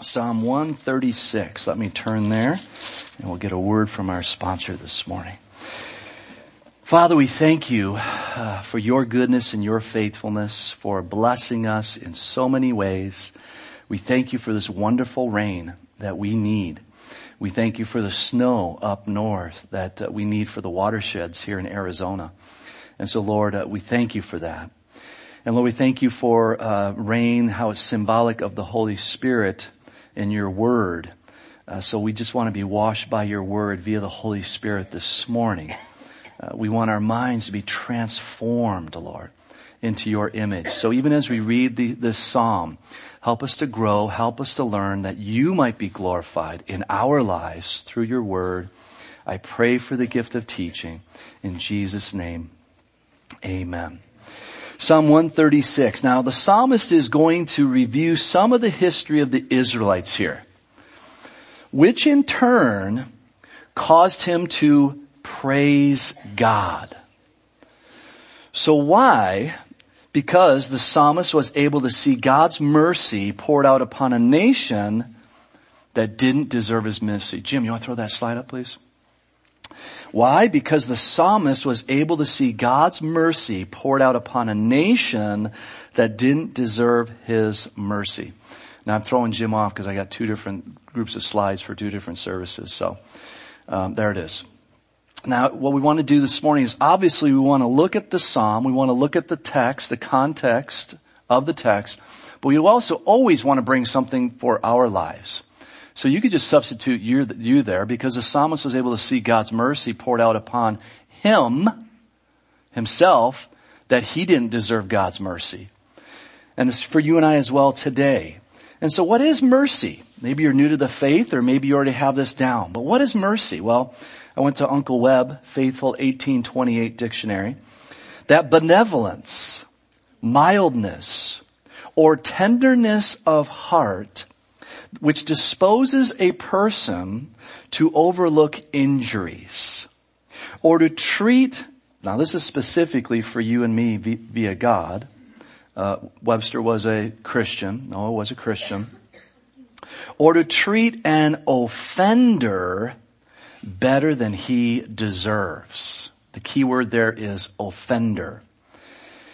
Psalm 136. Let me turn there and we'll get a word from our sponsor this morning. Father, we thank you uh, for your goodness and your faithfulness, for blessing us in so many ways. We thank you for this wonderful rain that we need. We thank you for the snow up north that uh, we need for the watersheds here in Arizona. And so Lord, uh, we thank you for that. And Lord, we thank you for uh, rain, how it's symbolic of the Holy Spirit in your word. Uh, so we just want to be washed by your word via the Holy Spirit this morning. Uh, we want our minds to be transformed, Lord, into your image. So even as we read the, this psalm, help us to grow, help us to learn that you might be glorified in our lives through your word. I pray for the gift of teaching in Jesus name. Amen. Psalm 136. Now the psalmist is going to review some of the history of the Israelites here, which in turn caused him to praise God. So why? Because the psalmist was able to see God's mercy poured out upon a nation that didn't deserve his mercy. Jim, you want to throw that slide up, please? Why? Because the psalmist was able to see God's mercy poured out upon a nation that didn't deserve his mercy. Now I'm throwing Jim off because I got two different groups of slides for two different services. So um, there it is. Now, what we want to do this morning is obviously we want to look at the psalm, we want to look at the text, the context of the text, but we also always want to bring something for our lives. So you could just substitute you, you there because the psalmist was able to see God's mercy poured out upon him, himself, that he didn't deserve God's mercy. And it's for you and I as well today. And so what is mercy? Maybe you're new to the faith or maybe you already have this down. But what is mercy? Well, I went to Uncle Webb, Faithful 1828 dictionary. That benevolence, mildness, or tenderness of heart, which disposes a person to overlook injuries, or to treat, now this is specifically for you and me via God, uh, Webster was a Christian, Noah was a Christian, or to treat an offender better than he deserves. The key word there is offender.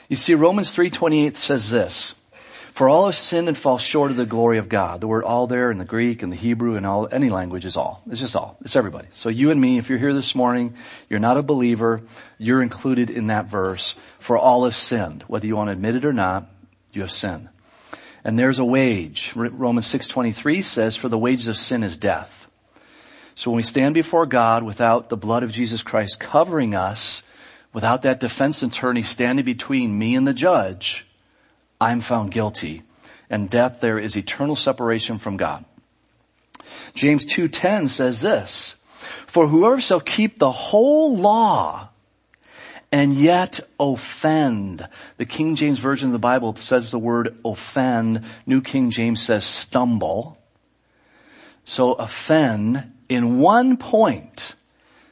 You see, Romans 3.28 says this, for all have sinned and fall short of the glory of God. The word all there in the Greek and the Hebrew and all, any language is all. It's just all. It's everybody. So you and me, if you're here this morning, you're not a believer, you're included in that verse. For all have sinned. Whether you want to admit it or not, you have sinned. And there's a wage. Romans 6.23 says, for the wages of sin is death. So when we stand before God without the blood of Jesus Christ covering us, without that defense attorney standing between me and the judge, I'm found guilty. And death there is eternal separation from God. James 2.10 says this, for whoever shall keep the whole law and yet offend. The King James Version of the Bible says the word offend. New King James says stumble. So offend in one point.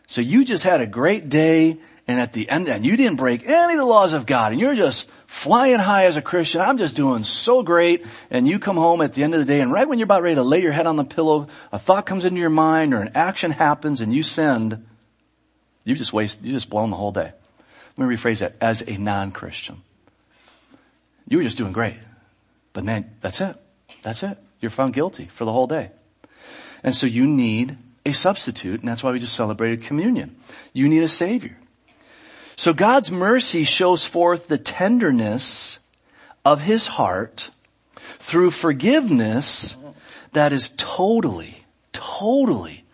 So you just had a great day and at the end, and you didn't break any of the laws of God and you're just flying high as a Christian. I'm just doing so great. And you come home at the end of the day and right when you're about ready to lay your head on the pillow, a thought comes into your mind or an action happens and you sinned. You just waste, you just blown the whole day. Let me rephrase that as a non-Christian. You were just doing great. But man, that's it. That's it. You're found guilty for the whole day. And so you need a substitute, and that's why we just celebrated communion. You need a savior. So God's mercy shows forth the tenderness of his heart through forgiveness that is totally, totally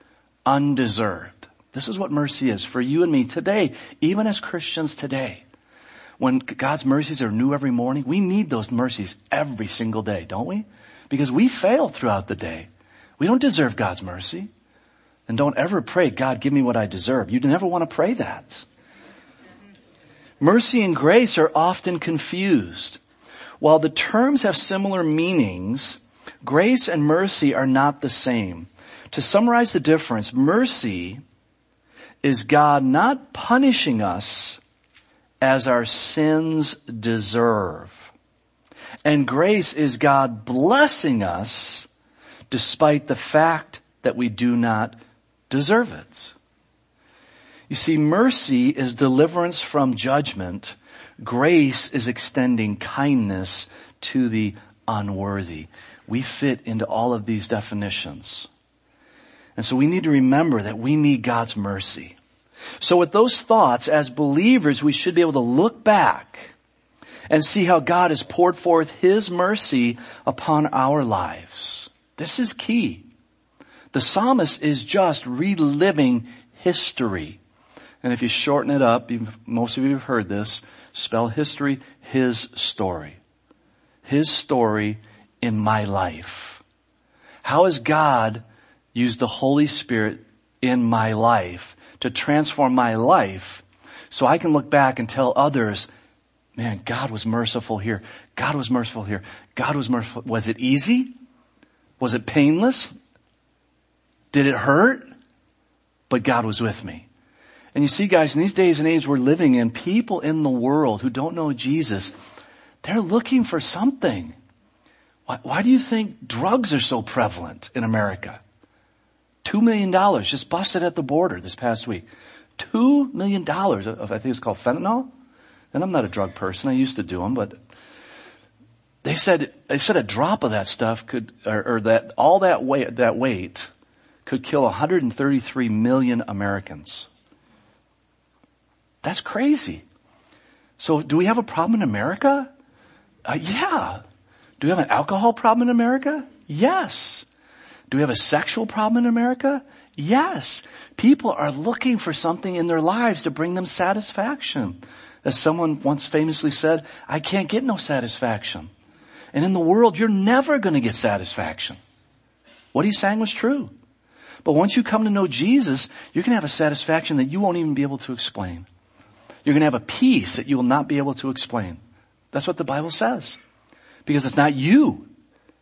undeserved. This is what mercy is for you and me today, even as Christians today. When God's mercies are new every morning, we need those mercies every single day, don't we? Because we fail throughout the day. We don't deserve God's mercy. And don't ever pray, God, give me what I deserve. You never want to pray that. Mercy and grace are often confused. While the terms have similar meanings, grace and mercy are not the same. To summarize the difference, mercy is God not punishing us as our sins deserve. And grace is God blessing us despite the fact that we do not deserve it. You see, mercy is deliverance from judgment. Grace is extending kindness to the unworthy. We fit into all of these definitions. And so we need to remember that we need God's mercy. So with those thoughts, as believers, we should be able to look back and see how God has poured forth His mercy upon our lives. This is key. The psalmist is just reliving history. And if you shorten it up, most of you have heard this, spell history, his story. His story in my life. How has God used the Holy Spirit in my life to transform my life so I can look back and tell others, man, God was merciful here. God was merciful here. God was merciful. Was it easy? Was it painless? Did it hurt? But God was with me. And you see guys, in these days and age we're living in, people in the world who don't know Jesus, they're looking for something. Why, why do you think drugs are so prevalent in America? Two million dollars just busted at the border this past week. Two million dollars of, I think it's called fentanyl. And I'm not a drug person. I used to do them, but they said, they said a drop of that stuff could, or, or that, all that weight, that weight could kill 133 million Americans. That's crazy. So do we have a problem in America? Uh, yeah. Do we have an alcohol problem in America? Yes. Do we have a sexual problem in America? Yes. People are looking for something in their lives to bring them satisfaction. As someone once famously said, I can't get no satisfaction. And in the world, you're never going to get satisfaction. What he's saying was true. But once you come to know Jesus, you're going to have a satisfaction that you won't even be able to explain. You're going to have a peace that you will not be able to explain. That's what the Bible says. Because it's not you.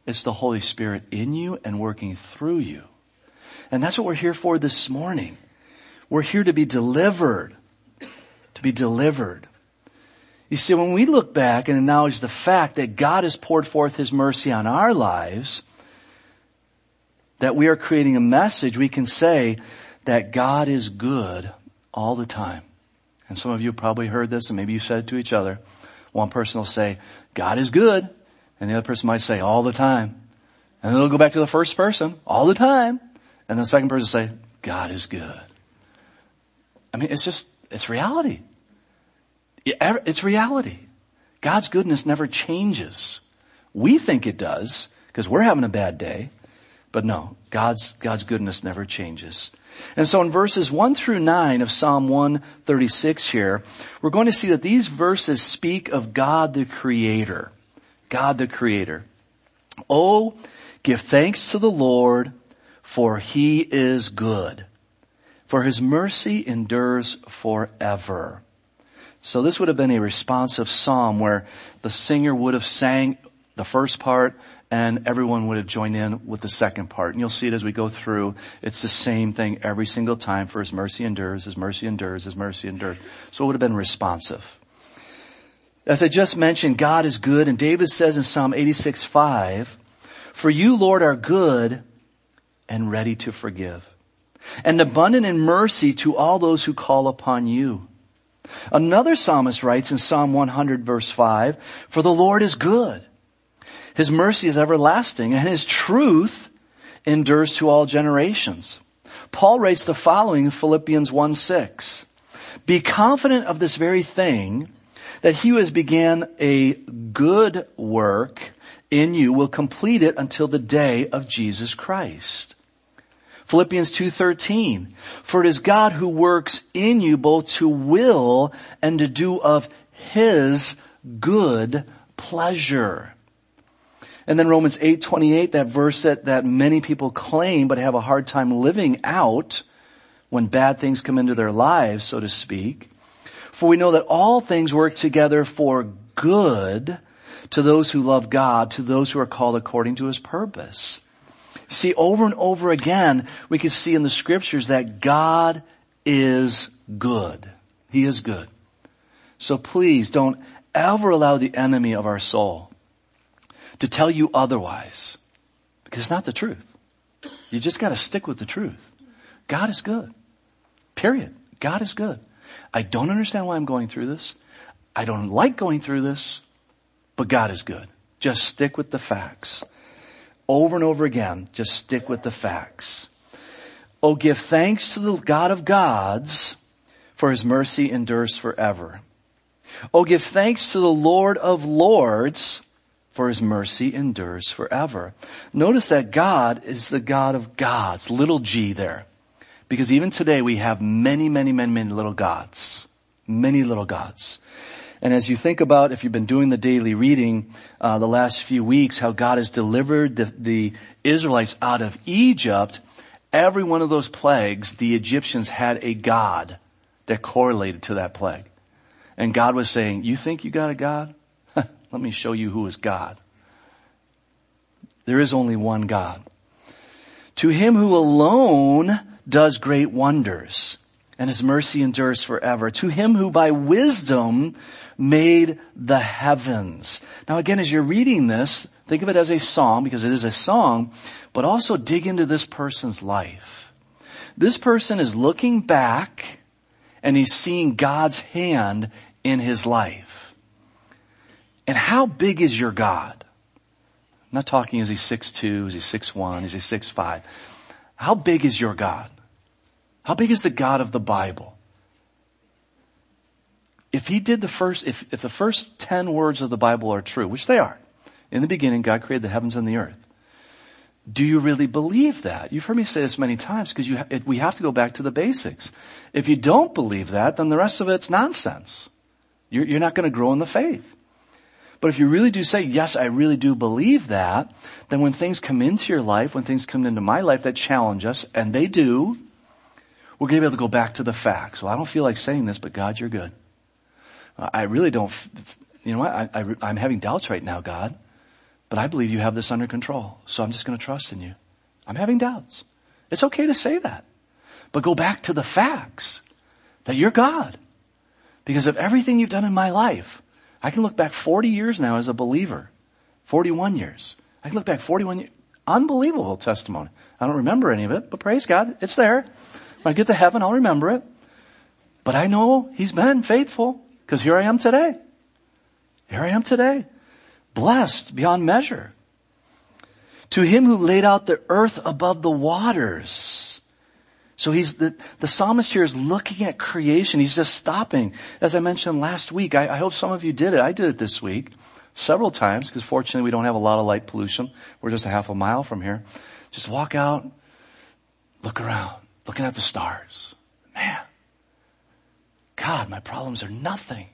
It's the Holy Spirit in you and working through you. And that's what we're here for this morning. We're here to be delivered. To be delivered. You see, when we look back and acknowledge the fact that God has poured forth His mercy on our lives, that we are creating a message, we can say that God is good all the time. And some of you probably heard this and maybe you said it to each other. One person will say, God is good. And the other person might say, all the time. And then they'll go back to the first person, all the time. And the second person will say, God is good. I mean, it's just, it's reality. It's reality. God's goodness never changes. We think it does because we're having a bad day. But no, God's, God's goodness never changes. And so in verses 1 through 9 of Psalm 136 here, we're going to see that these verses speak of God the Creator. God the Creator. Oh, give thanks to the Lord, for He is good. For His mercy endures forever. So this would have been a responsive psalm where the singer would have sang the first part and everyone would have joined in with the second part. And you'll see it as we go through. It's the same thing every single time for his mercy endures, his mercy endures, his mercy endures. So it would have been responsive. As I just mentioned, God is good and David says in Psalm 86, 5, for you, Lord, are good and ready to forgive and abundant in mercy to all those who call upon you. Another psalmist writes in Psalm 100 verse 5, for the Lord is good his mercy is everlasting and his truth endures to all generations. Paul writes the following in Philippians 1 6. Be confident of this very thing, that he who has began a good work in you will complete it until the day of Jesus Christ. Philippians 2:13 For it is God who works in you both to will and to do of his good pleasure. And then Romans 8:28, that verse that, that many people claim but have a hard time living out when bad things come into their lives, so to speak. For we know that all things work together for good to those who love God, to those who are called according to his purpose. See, over and over again, we can see in the scriptures that God is good. He is good. So please don't ever allow the enemy of our soul to tell you otherwise. Because it's not the truth. You just gotta stick with the truth. God is good. Period. God is good. I don't understand why I'm going through this. I don't like going through this, but God is good. Just stick with the facts. Over and over again, just stick with the facts. Oh, give thanks to the God of gods for his mercy endures forever. Oh, give thanks to the Lord of lords for his mercy endures forever. Notice that God is the God of gods, little g there. Because even today we have many, many, many, many little gods. Many little gods. And as you think about, if you've been doing the daily reading, uh, the last few weeks, how God has delivered the, the Israelites out of Egypt, every one of those plagues, the Egyptians had a God that correlated to that plague. And God was saying, you think you got a God? Let me show you who is God. There is only one God. To him who alone does great wonders and his mercy endures forever. To him who by wisdom made the heavens. Now again, as you're reading this, think of it as a song because it is a song, but also dig into this person's life. This person is looking back and he's seeing God's hand in his life. And how big is your God? I'm not talking is he 6'2, is he 6'1, is he 6'5? How big is your God? How big is the God of the Bible? If he did the first, if, if the first 10 words of the Bible are true, which they are, in the beginning God created the heavens and the earth. Do you really believe that? You've heard me say this many times because we have to go back to the basics. If you don't believe that, then the rest of it's nonsense. You're, you're not going to grow in the faith. But if you really do say, yes, I really do believe that, then when things come into your life, when things come into my life that challenge us, and they do, we're going to be able to go back to the facts. Well, I don't feel like saying this, but God, you're good. I really don't, you know what? I, I, I'm having doubts right now, God, but I believe you have this under control. So I'm just going to trust in you. I'm having doubts. It's okay to say that, but go back to the facts that you're God. Because of everything you've done in my life, I can look back 40 years now as a believer. 41 years. I can look back 41 years. Unbelievable testimony. I don't remember any of it, but praise God, it's there. When I get to heaven, I'll remember it. But I know He's been faithful because here I am today. Here I am today. Blessed beyond measure. To Him who laid out the earth above the waters. So he's, the, the psalmist here is looking at creation. He's just stopping. As I mentioned last week, I, I hope some of you did it. I did it this week several times because fortunately we don't have a lot of light pollution. We're just a half a mile from here. Just walk out, look around looking at the stars. Man, God, my problems are nothing.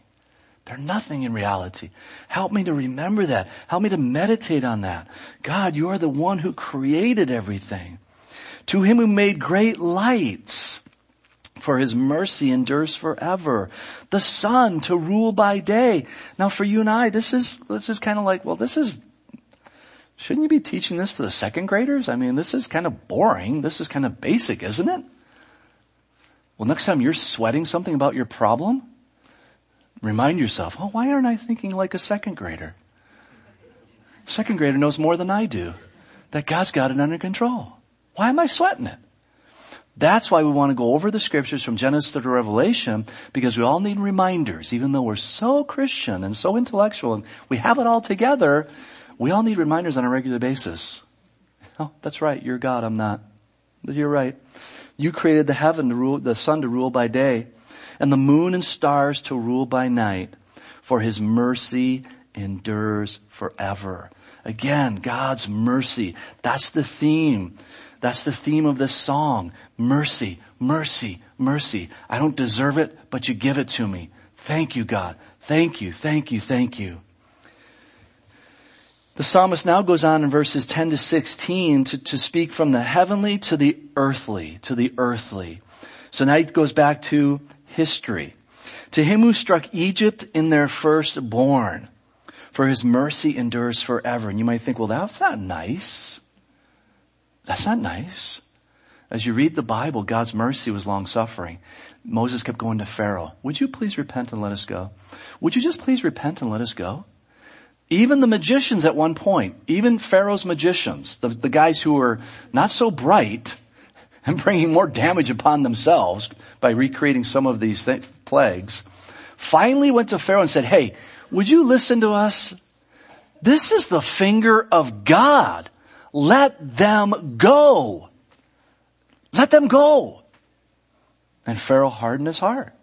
They're nothing in reality. Help me to remember that. Help me to meditate on that. God, you are the one who created everything. To him who made great lights, for his mercy endures forever. The sun to rule by day. Now for you and I, this is, this is kind of like, well, this is Shouldn't you be teaching this to the second graders? I mean, this is kind of boring. This is kind of basic, isn't it? Well, next time you're sweating something about your problem, remind yourself, oh, why aren't I thinking like a second grader? Second grader knows more than I do. That God's got it under control. Why am I sweating it? That's why we want to go over the scriptures from Genesis to Revelation because we all need reminders, even though we're so Christian and so intellectual and we have it all together. We all need reminders on a regular basis. Oh, that's right. You're God. I'm not. You're right. You created the heaven to rule, the sun to rule by day and the moon and stars to rule by night for his mercy endures forever. Again, God's mercy. That's the theme. That's the theme of this song. Mercy, mercy, mercy. I don't deserve it, but you give it to me. Thank you, God. Thank you, thank you, thank you. The psalmist now goes on in verses 10 to 16 to, to speak from the heavenly to the earthly, to the earthly. So now he goes back to history. To him who struck Egypt in their firstborn, for his mercy endures forever. And you might think, well, that's not nice. That's not nice. As you read the Bible, God's mercy was long suffering. Moses kept going to Pharaoh. Would you please repent and let us go? Would you just please repent and let us go? Even the magicians at one point, even Pharaoh's magicians, the, the guys who were not so bright and bringing more damage upon themselves by recreating some of these th- plagues, finally went to Pharaoh and said, hey, would you listen to us? This is the finger of God. Let them go. Let them go. And Pharaoh hardened his heart.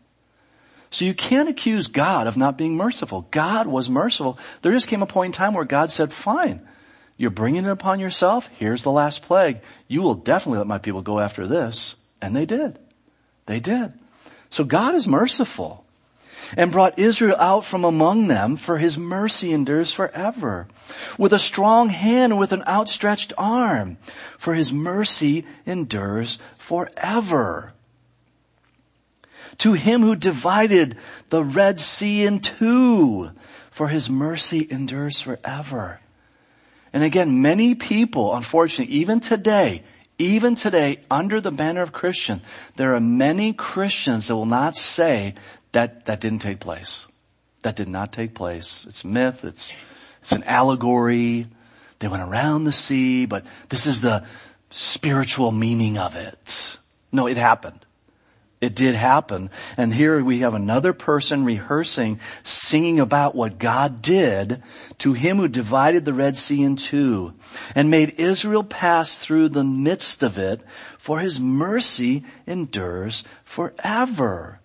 So you can't accuse God of not being merciful. God was merciful. There just came a point in time where God said, fine, you're bringing it upon yourself. Here's the last plague. You will definitely let my people go after this. And they did. They did. So God is merciful and brought Israel out from among them for his mercy endures forever. With a strong hand and with an outstretched arm for his mercy endures forever. To him who divided the Red Sea in two for his mercy endures forever. And again, many people, unfortunately, even today, even today, under the banner of Christian, there are many Christians that will not say that that didn't take place. That did not take place. It's myth. It's, it's an allegory. They went around the sea, but this is the spiritual meaning of it. No, it happened. It did happen. And here we have another person rehearsing, singing about what God did to him who divided the Red Sea in two and made Israel pass through the midst of it for his mercy endures forever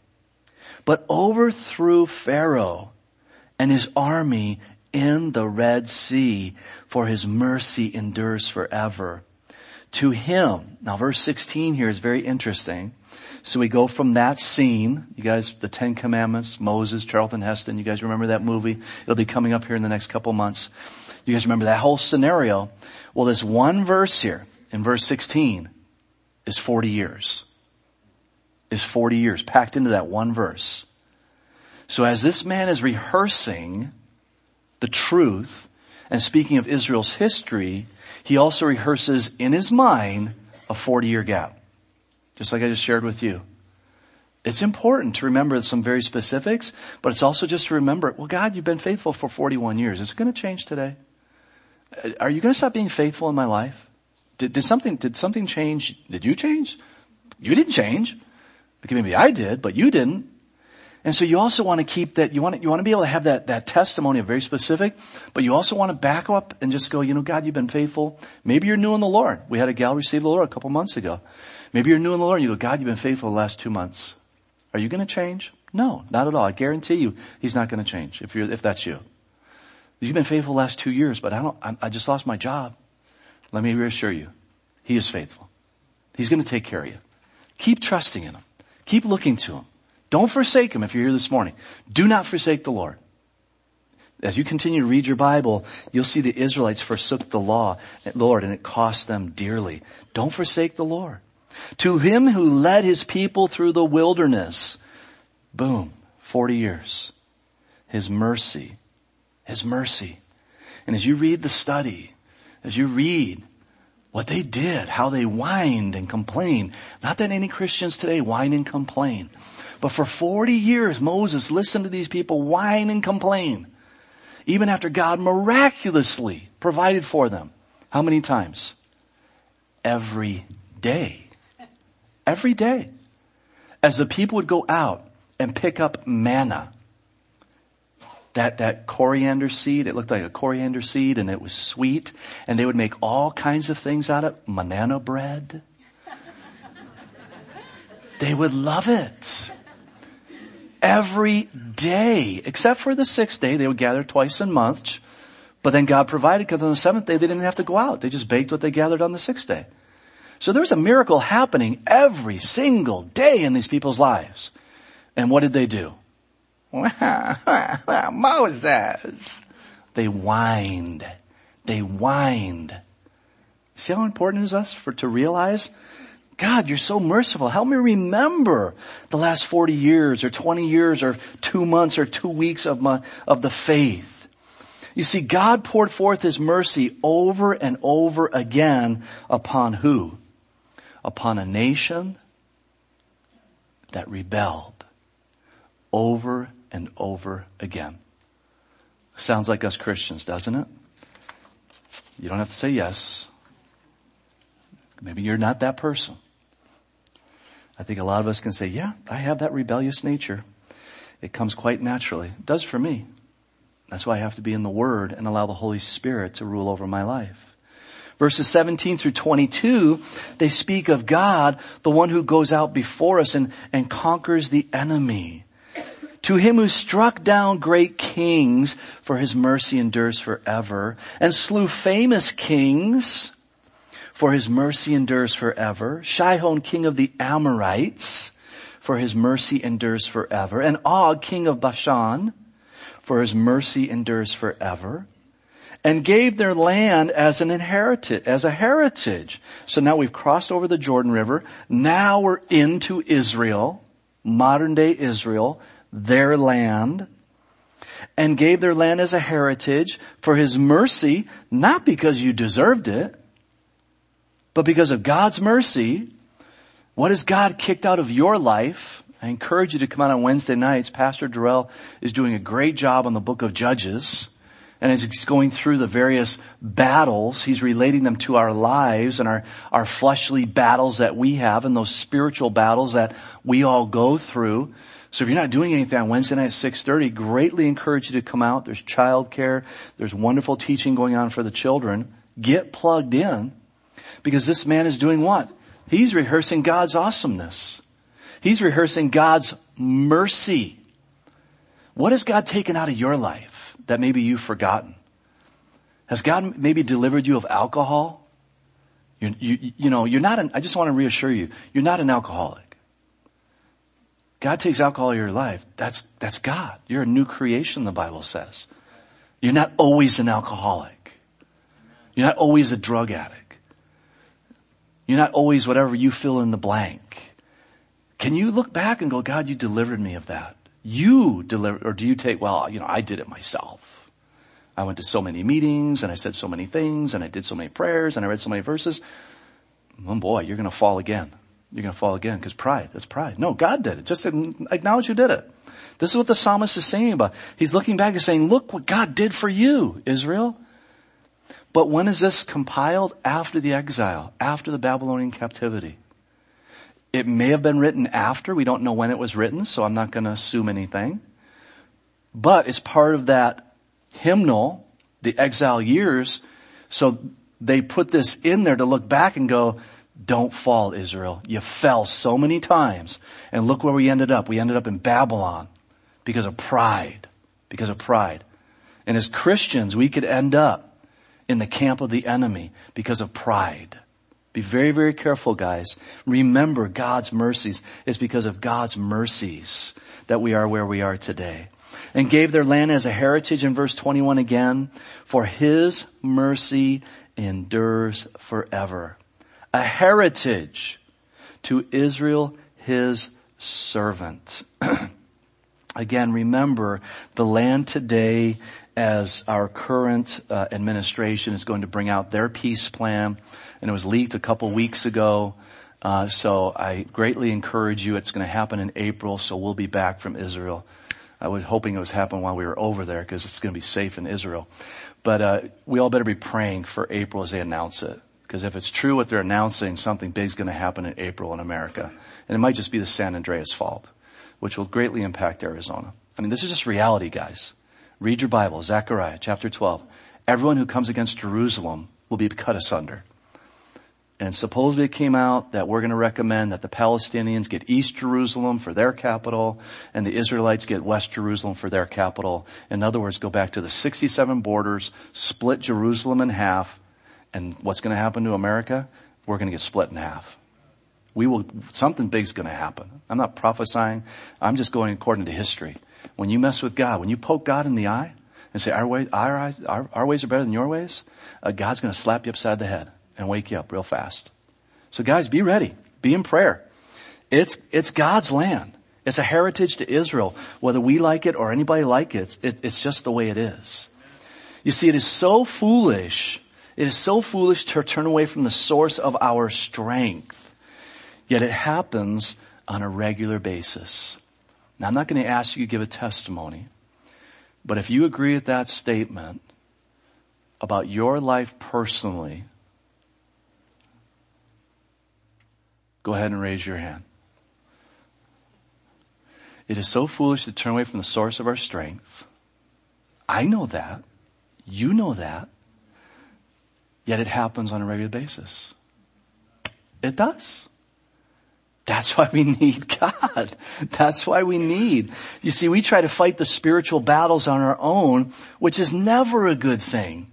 but overthrew Pharaoh and his army in the Red Sea, for his mercy endures forever. To him, now verse 16 here is very interesting. So we go from that scene, you guys, the Ten Commandments, Moses, Charlton Heston, you guys remember that movie? It'll be coming up here in the next couple months. You guys remember that whole scenario? Well, this one verse here, in verse 16, is 40 years is 40 years packed into that one verse. So as this man is rehearsing the truth and speaking of Israel's history, he also rehearses in his mind a 40 year gap. Just like I just shared with you. It's important to remember some very specifics, but it's also just to remember, well God, you've been faithful for 41 years. Is it going to change today? Are you going to stop being faithful in my life? Did, did something, did something change? Did you change? You didn't change. Okay, maybe I did, but you didn't. And so you also want to keep that, you want to, you want to be able to have that, that testimony of very specific, but you also want to back up and just go, you know, God, you've been faithful. Maybe you're new in the Lord. We had a gal receive the Lord a couple months ago. Maybe you're new in the Lord and you go, God, you've been faithful the last two months. Are you going to change? No, not at all. I guarantee you, He's not going to change if you're, if that's you. You've been faithful the last two years, but I don't, I, I just lost my job. Let me reassure you, He is faithful. He's going to take care of you. Keep trusting in Him. Keep looking to Him. Don't forsake Him if you're here this morning. Do not forsake the Lord. As you continue to read your Bible, you'll see the Israelites forsook the law, Lord, and it cost them dearly. Don't forsake the Lord. To him who led his people through the wilderness, boom, 40 years. His mercy, his mercy. And as you read the study, as you read what they did, how they whined and complained. Not that any Christians today whine and complain, but for 40 years Moses listened to these people whine and complain. Even after God miraculously provided for them. How many times? Every day. Every day. As the people would go out and pick up manna that, that coriander seed. It looked like a coriander seed and it was sweet. And they would make all kinds of things out of it. Manana bread. they would love it. Every day, except for the sixth day, they would gather twice a month. But then God provided because on the seventh day they didn't have to go out. They just baked what they gathered on the sixth day. So there was a miracle happening every single day in these people's lives. And what did they do? Moses. They whined. They whined. See how important it is us for to realize, God, you're so merciful. Help me remember the last 40 years or 20 years or two months or two weeks of my, of the faith. You see, God poured forth His mercy over and over again upon who? Upon a nation that rebelled over and over again. Sounds like us Christians, doesn't it? You don't have to say yes. Maybe you're not that person. I think a lot of us can say, yeah, I have that rebellious nature. It comes quite naturally. It does for me. That's why I have to be in the Word and allow the Holy Spirit to rule over my life. Verses 17 through 22, they speak of God, the one who goes out before us and, and conquers the enemy. To him who struck down great kings, for his mercy endures forever, and slew famous kings, for his mercy endures forever. Sihon, king of the Amorites, for his mercy endures forever. And Og, king of Bashan, for his mercy endures forever. And gave their land as an inheritance, as a heritage. So now we've crossed over the Jordan River. Now we're into Israel, modern day Israel, their land and gave their land as a heritage for his mercy, not because you deserved it, but because of God's mercy, what has God kicked out of your life? I encourage you to come out on Wednesday nights. Pastor Durrell is doing a great job on the book of Judges. And as he's going through the various battles, he's relating them to our lives and our, our fleshly battles that we have and those spiritual battles that we all go through. So if you're not doing anything on Wednesday night at 6.30, greatly encourage you to come out. There's childcare. There's wonderful teaching going on for the children. Get plugged in because this man is doing what? He's rehearsing God's awesomeness. He's rehearsing God's mercy. What has God taken out of your life that maybe you've forgotten? Has God maybe delivered you of alcohol? You, you, you know, you're not an, I just want to reassure you, you're not an alcoholic. God takes alcohol out of your life. That's, that's God. You're a new creation, the Bible says. You're not always an alcoholic. You're not always a drug addict. You're not always whatever you fill in the blank. Can you look back and go, God, you delivered me of that? You delivered, or do you take, well, you know, I did it myself. I went to so many meetings and I said so many things and I did so many prayers and I read so many verses. Oh boy, you're going to fall again. You're going to fall again because pride, that's pride. No, God did it. Just acknowledge who did it. This is what the psalmist is saying about. He's looking back and saying, look what God did for you, Israel. But when is this compiled? After the exile, after the Babylonian captivity. It may have been written after. We don't know when it was written, so I'm not going to assume anything. But it's part of that hymnal, the exile years. So they put this in there to look back and go, don't fall, Israel. You fell so many times. And look where we ended up. We ended up in Babylon because of pride. Because of pride. And as Christians, we could end up in the camp of the enemy because of pride. Be very, very careful, guys. Remember God's mercies. It's because of God's mercies that we are where we are today. And gave their land as a heritage in verse 21 again, for his mercy endures forever. A heritage to Israel, his servant. Again, remember the land today as our current uh, administration is going to bring out their peace plan, and it was leaked a couple weeks ago. Uh, so I greatly encourage you. It's going to happen in April, so we'll be back from Israel. I was hoping it was happening while we were over there because it's going to be safe in Israel. But uh, we all better be praying for April as they announce it. Because if it's true what they're announcing, something big is going to happen in April in America. And it might just be the San Andreas fault, which will greatly impact Arizona. I mean, this is just reality, guys. Read your Bible, Zechariah chapter 12. Everyone who comes against Jerusalem will be cut asunder. And supposedly it came out that we're going to recommend that the Palestinians get East Jerusalem for their capital and the Israelites get West Jerusalem for their capital. In other words, go back to the 67 borders, split Jerusalem in half, and what's going to happen to America? We're going to get split in half. We will, something big's going to happen. I'm not prophesying. I'm just going according to history. When you mess with God, when you poke God in the eye and say, our, way, our, our, our ways are better than your ways, uh, God's going to slap you upside the head and wake you up real fast. So guys, be ready. Be in prayer. It's, it's God's land. It's a heritage to Israel. Whether we like it or anybody like it, it, it's just the way it is. You see, it is so foolish. It is so foolish to turn away from the source of our strength. Yet it happens on a regular basis. Now I'm not going to ask you to give a testimony, But if you agree with that statement about your life personally, go ahead and raise your hand. It is so foolish to turn away from the source of our strength. I know that. You know that. Yet it happens on a regular basis. It does. That's why we need God. That's why we need. You see, we try to fight the spiritual battles on our own, which is never a good thing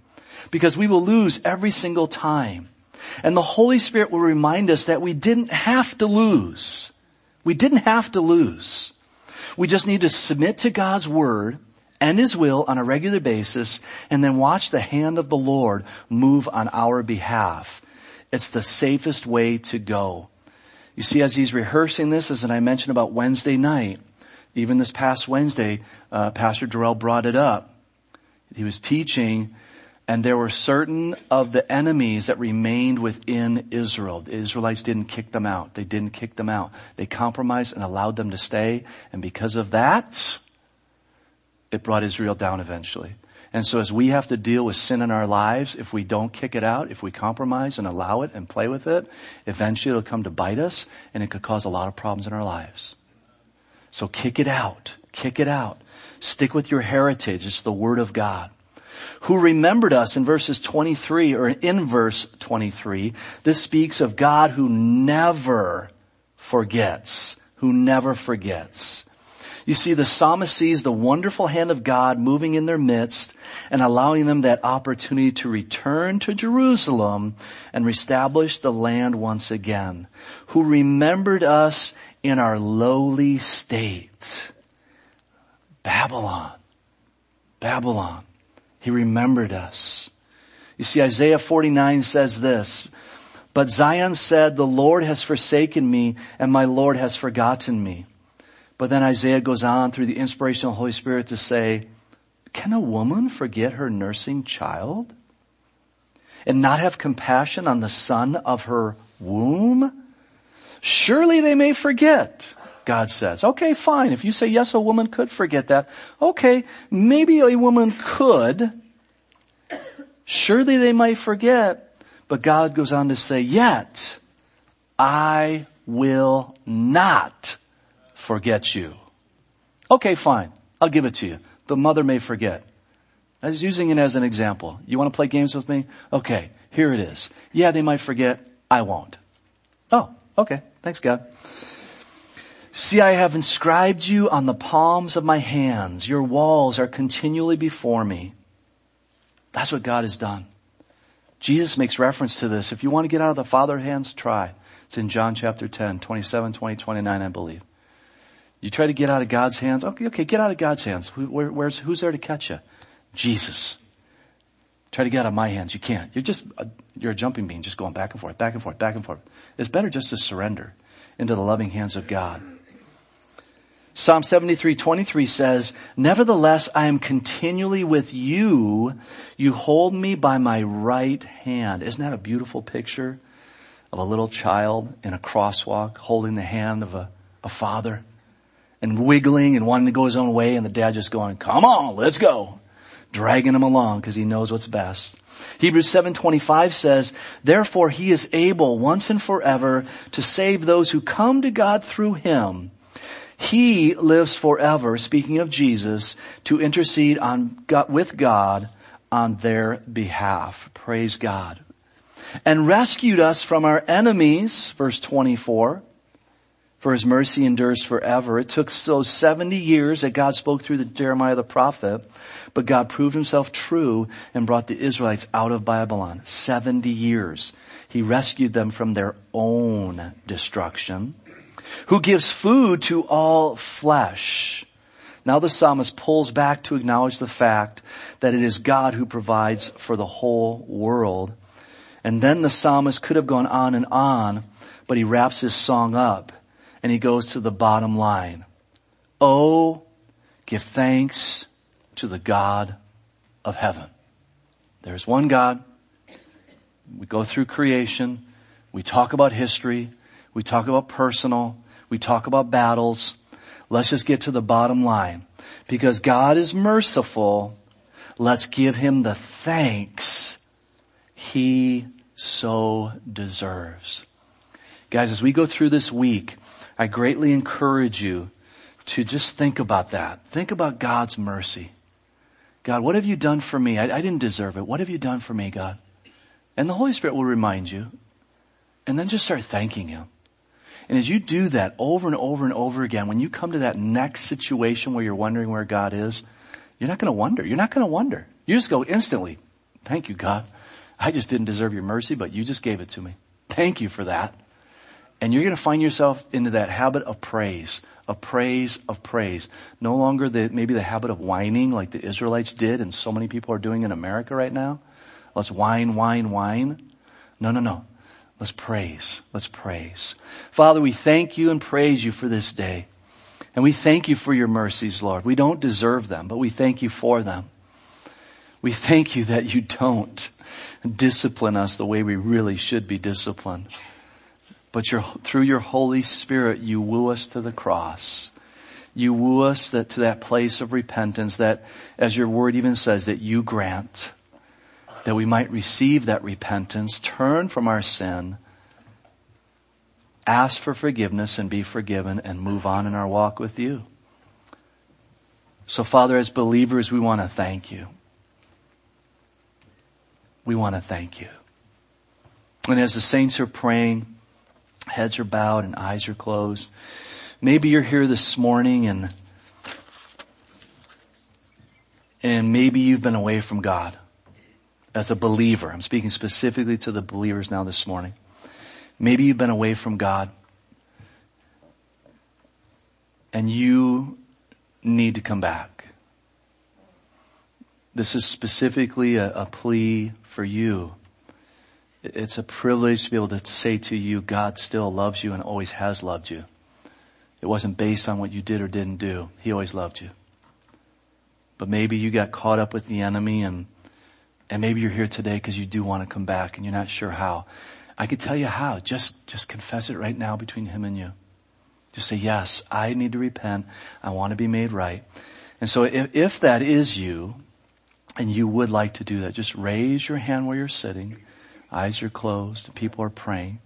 because we will lose every single time. And the Holy Spirit will remind us that we didn't have to lose. We didn't have to lose. We just need to submit to God's word and his will on a regular basis and then watch the hand of the Lord move on our behalf. It's the safest way to go. You see, as he's rehearsing this, as I mentioned about Wednesday night, even this past Wednesday, uh, Pastor Durrell brought it up. He was teaching and there were certain of the enemies that remained within Israel. The Israelites didn't kick them out. They didn't kick them out. They compromised and allowed them to stay. And because of that, it brought Israel down eventually. And so as we have to deal with sin in our lives, if we don't kick it out, if we compromise and allow it and play with it, eventually it'll come to bite us and it could cause a lot of problems in our lives. So kick it out. Kick it out. Stick with your heritage. It's the Word of God who remembered us in verses 23 or in verse 23. This speaks of God who never forgets, who never forgets. You see, the psalmist sees the wonderful hand of God moving in their midst and allowing them that opportunity to return to Jerusalem and reestablish the land once again, who remembered us in our lowly state. Babylon. Babylon. He remembered us. You see, Isaiah 49 says this, but Zion said, the Lord has forsaken me and my Lord has forgotten me. But then Isaiah goes on through the inspiration of the Holy Spirit to say, can a woman forget her nursing child and not have compassion on the son of her womb? Surely they may forget, God says. Okay, fine. If you say yes, a woman could forget that. Okay, maybe a woman could. Surely they might forget. But God goes on to say, yet I will not forget you. Okay, fine. I'll give it to you. The mother may forget. I was using it as an example. You want to play games with me? Okay, here it is. Yeah, they might forget. I won't. Oh, okay. Thanks God. See, I have inscribed you on the palms of my hands. Your walls are continually before me. That's what God has done. Jesus makes reference to this. If you want to get out of the Father's hands, try. It's in John chapter 10, 27, 20, 29, I believe. You try to get out of God's hands. Okay, okay, get out of God's hands. Where, where's, who's there to catch you? Jesus. Try to get out of my hands. You can't. You're just, a, you're a jumping bean, just going back and forth, back and forth, back and forth. It's better just to surrender into the loving hands of God. Psalm 73, 23 says, Nevertheless, I am continually with you. You hold me by my right hand. Isn't that a beautiful picture of a little child in a crosswalk holding the hand of a, a father and wiggling and wanting to go his own way and the dad just going, come on, let's go. Dragging him along because he knows what's best. Hebrews 7:25 says, "Therefore he is able once and forever to save those who come to God through him." He lives forever, speaking of Jesus, to intercede on with God on their behalf. Praise God. And rescued us from our enemies, verse 24, for his mercy endures forever. It took so 70 years that God spoke through the Jeremiah the prophet, but God proved himself true and brought the Israelites out of Babylon. 70 years. He rescued them from their own destruction who gives food to all flesh. Now the psalmist pulls back to acknowledge the fact that it is God who provides for the whole world. And then the psalmist could have gone on and on, but he wraps his song up and he goes to the bottom line. Oh, give thanks to the God of heaven. There's one God. We go through creation. We talk about history. We talk about personal. We talk about battles. Let's just get to the bottom line. Because God is merciful, let's give him the thanks he so deserves. Guys, as we go through this week, I greatly encourage you to just think about that. Think about God's mercy. God, what have you done for me? I, I, didn't deserve it. What have you done for me, God? And the Holy Spirit will remind you. And then just start thanking Him. And as you do that over and over and over again, when you come to that next situation where you're wondering where God is, you're not going to wonder. You're not going to wonder. You just go instantly, thank you, God. I just didn't deserve your mercy, but you just gave it to me. Thank you for that. And you're going to find yourself into that habit of praise, of praise, of praise. No longer the, maybe the habit of whining like the Israelites did and so many people are doing in America right now. Let's whine, whine, whine. No, no, no. Let's praise. Let's praise. Father, we thank you and praise you for this day. And we thank you for your mercies, Lord. We don't deserve them, but we thank you for them. We thank you that you don't discipline us the way we really should be disciplined. But your, through your Holy Spirit, you woo us to the cross. You woo us that, to that place of repentance that, as your word even says, that you grant that we might receive that repentance, turn from our sin, ask for forgiveness and be forgiven and move on in our walk with you. So Father, as believers, we want to thank you. We want to thank you. And as the saints are praying, heads are bowed and eyes are closed, maybe you're here this morning and and maybe you've been away from God as a believer. I'm speaking specifically to the believers now this morning. Maybe you've been away from God and you need to come back. This is specifically a, a, plea for you. It's a privilege to be able to say to you, God still loves you and always has loved you. It wasn't based on what you did or didn't do. He always loved you. But maybe you got caught up with the enemy and and maybe you're here today because you do want to come back and you're not sure how. I could tell you how. Just, just confess it right now between him and you. Just say, yes, I need to repent. I want to be made right. And so if, if that is you, and you would like to do that, just raise your hand where you're sitting. Eyes are closed. People are praying.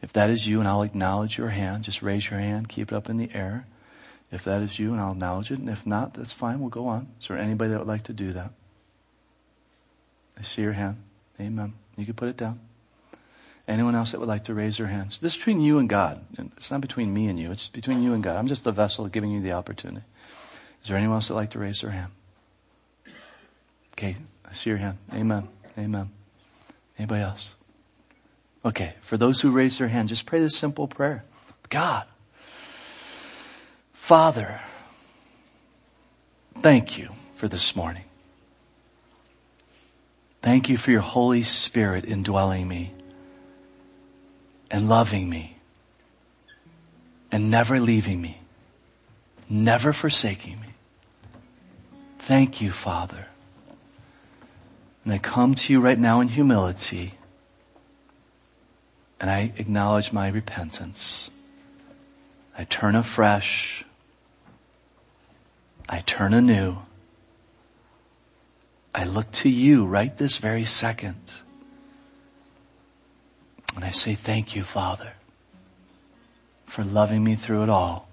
If that is you, and I'll acknowledge your hand, just raise your hand, keep it up in the air. If that is you, and I'll acknowledge it, and if not, that's fine, we'll go on. Is there anybody that would like to do that? I see your hand. Amen. You can put it down. Anyone else that would like to raise their hands? This is between you and God. It's not between me and you. It's between you and God. I'm just the vessel giving you the opportunity. Is there anyone else that would like to raise their hand? Okay. I see your hand. Amen. Amen. Anybody else? Okay. For those who raise their hand, just pray this simple prayer. God, Father, thank you for this morning. Thank you for your Holy Spirit indwelling me and loving me and never leaving me, never forsaking me. Thank you, Father. And I come to you right now in humility and I acknowledge my repentance. I turn afresh. I turn anew. I look to you right this very second. And I say thank you, Father, for loving me through it all.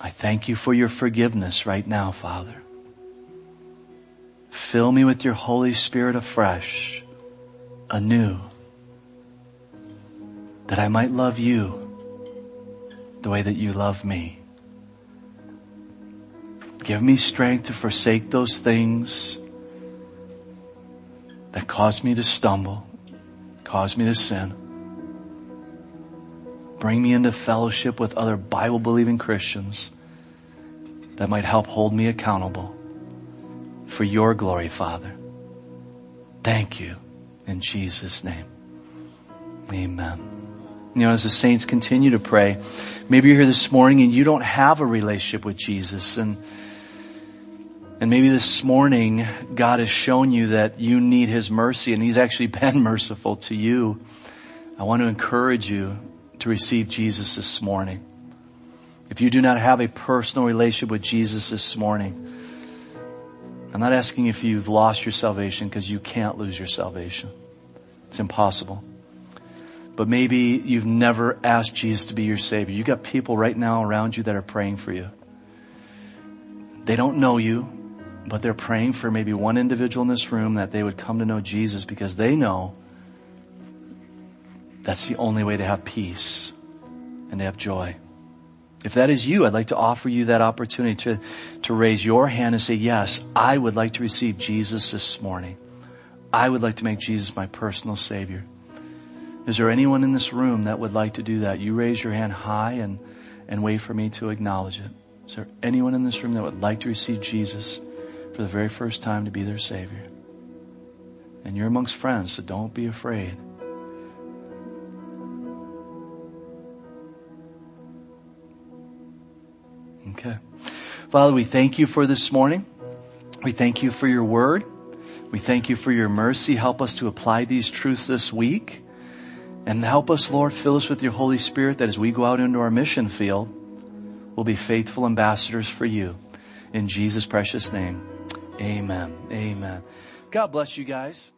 I thank you for your forgiveness right now, Father. Fill me with your Holy Spirit afresh, anew, that I might love you the way that you love me. Give me strength to forsake those things that cause me to stumble, cause me to sin. Bring me into fellowship with other Bible believing Christians that might help hold me accountable for your glory, Father. Thank you in Jesus name. Amen. You know, as the saints continue to pray, maybe you're here this morning and you don't have a relationship with Jesus and and maybe this morning, God has shown you that you need His mercy and He's actually been merciful to you. I want to encourage you to receive Jesus this morning. If you do not have a personal relationship with Jesus this morning, I'm not asking if you've lost your salvation because you can't lose your salvation. It's impossible. But maybe you've never asked Jesus to be your Savior. You got people right now around you that are praying for you. They don't know you, but they're praying for maybe one individual in this room that they would come to know Jesus because they know that's the only way to have peace and to have joy. If that is you, I'd like to offer you that opportunity to, to raise your hand and say, yes, I would like to receive Jesus this morning. I would like to make Jesus my personal savior. Is there anyone in this room that would like to do that? You raise your hand high and, and wait for me to acknowledge it. Is there anyone in this room that would like to receive Jesus for the very first time to be their savior? And you're amongst friends, so don't be afraid. Okay. Father, we thank you for this morning. We thank you for your word. We thank you for your mercy. Help us to apply these truths this week. And help us, Lord, fill us with your Holy Spirit that as we go out into our mission field, we'll be faithful ambassadors for you. In Jesus' precious name, amen. Amen. God bless you guys.